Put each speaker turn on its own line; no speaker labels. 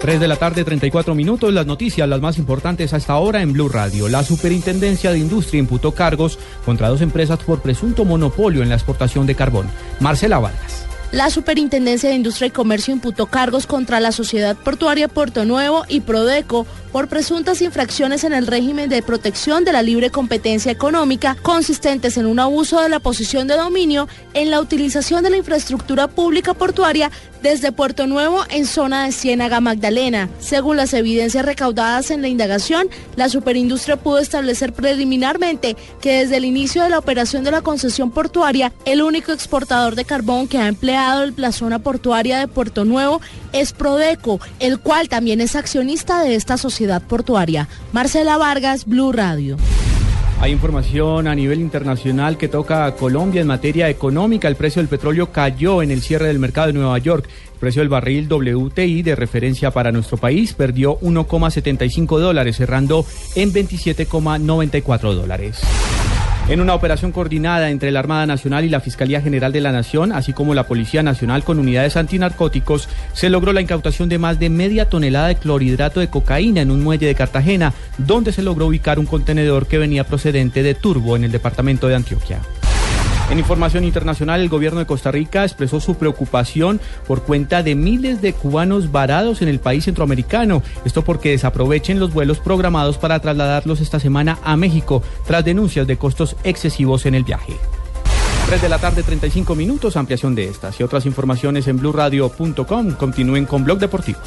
3 de la tarde, 34 minutos. Las noticias, las más importantes hasta ahora en Blue Radio. La Superintendencia de Industria imputó cargos contra dos empresas por presunto monopolio en la exportación de carbón. Marcela Vargas.
La Superintendencia de Industria y Comercio imputó cargos contra la Sociedad Portuaria Puerto Nuevo y Prodeco por presuntas infracciones en el régimen de protección de la libre competencia económica consistentes en un abuso de la posición de dominio en la utilización de la infraestructura pública portuaria desde Puerto Nuevo en zona de Ciénaga Magdalena. Según las evidencias recaudadas en la indagación, la superindustria pudo establecer preliminarmente que desde el inicio de la operación de la concesión portuaria, el único exportador de carbón que ha empleado la zona portuaria de Puerto Nuevo es Prodeco, el cual también es accionista de esta sociedad portuaria. Marcela Vargas, Blue Radio.
Hay información a nivel internacional que toca a Colombia en materia económica. El precio del petróleo cayó en el cierre del mercado de Nueva York. El precio del barril WTI de referencia para nuestro país perdió 1,75 dólares, cerrando en 27,94 dólares. En una operación coordinada entre la Armada Nacional y la Fiscalía General de la Nación, así como la Policía Nacional con unidades antinarcóticos, se logró la incautación de más de media tonelada de clorhidrato de cocaína en un muelle de Cartagena, donde se logró ubicar un contenedor que venía procedente de Turbo en el departamento de Antioquia. En información internacional, el gobierno de Costa Rica expresó su preocupación por cuenta de miles de cubanos varados en el país centroamericano. Esto porque desaprovechen los vuelos programados para trasladarlos esta semana a México, tras denuncias de costos excesivos en el viaje. 3 de la tarde, 35 minutos, ampliación de estas y otras informaciones en blurradio.com. Continúen con Blog Deportivo.